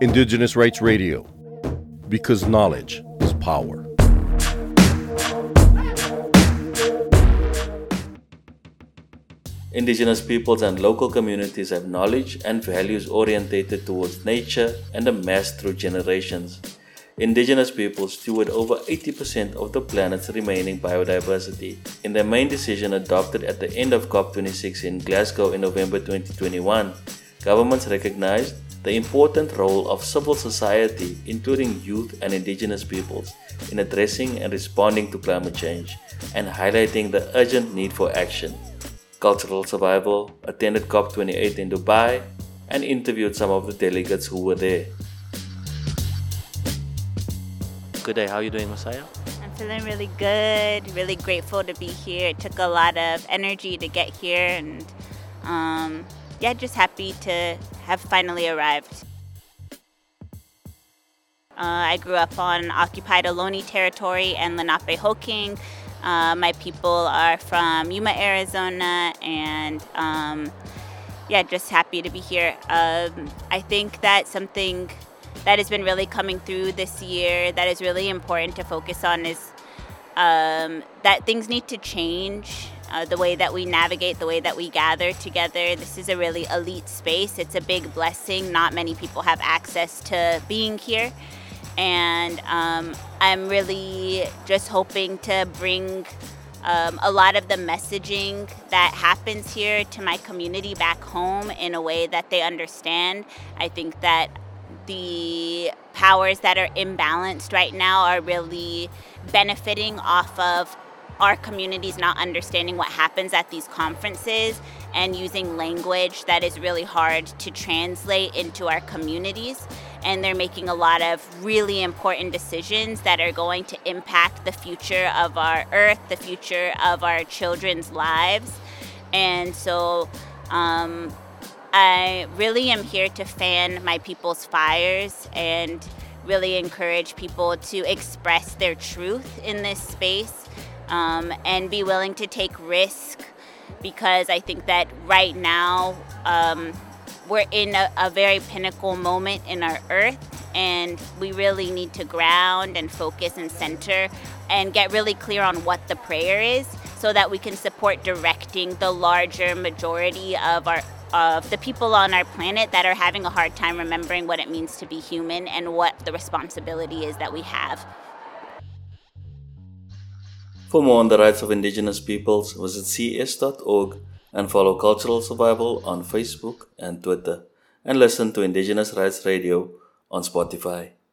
Indigenous Rights Radio, because knowledge is power. Indigenous peoples and local communities have knowledge and values orientated towards nature and amassed through generations. Indigenous peoples steward over 80% of the planet's remaining biodiversity. In their main decision adopted at the end of COP26 in Glasgow in November 2021, governments recognized the important role of civil society, including youth and indigenous peoples, in addressing and responding to climate change and highlighting the urgent need for action. Cultural Survival attended COP28 in Dubai and interviewed some of the delegates who were there. Good day, how are you doing, Mesiah? I'm feeling really good, really grateful to be here. It took a lot of energy to get here, and um, yeah, just happy to have finally arrived. Uh, I grew up on occupied Ohlone territory and Lenapehoking. Uh, my people are from Yuma, Arizona, and um, yeah, just happy to be here. Um, I think that something that has been really coming through this year that is really important to focus on is um, that things need to change. Uh, the way that we navigate, the way that we gather together. This is a really elite space. It's a big blessing. Not many people have access to being here and um, I'm really just hoping to bring um, a lot of the messaging that happens here to my community back home in a way that they understand. I think that the powers that are imbalanced right now are really benefiting off of our communities not understanding what happens at these conferences and using language that is really hard to translate into our communities. And they're making a lot of really important decisions that are going to impact the future of our earth, the future of our children's lives. And so um, I really am here to fan my people's fires and really encourage people to express their truth in this space um, and be willing to take risk because I think that right now um, we're in a, a, very pinnacle moment in our earth and we really need to ground and focus and center and get really clear on what the prayer is so that we can support directing the larger majority of our of the people on our planet that are having a hard time remembering what it means to be human and what the responsibility is that we have. For more on the rights of indigenous peoples, visit cs.org and follow Cultural Survival on Facebook and Twitter, and listen to Indigenous Rights Radio on Spotify.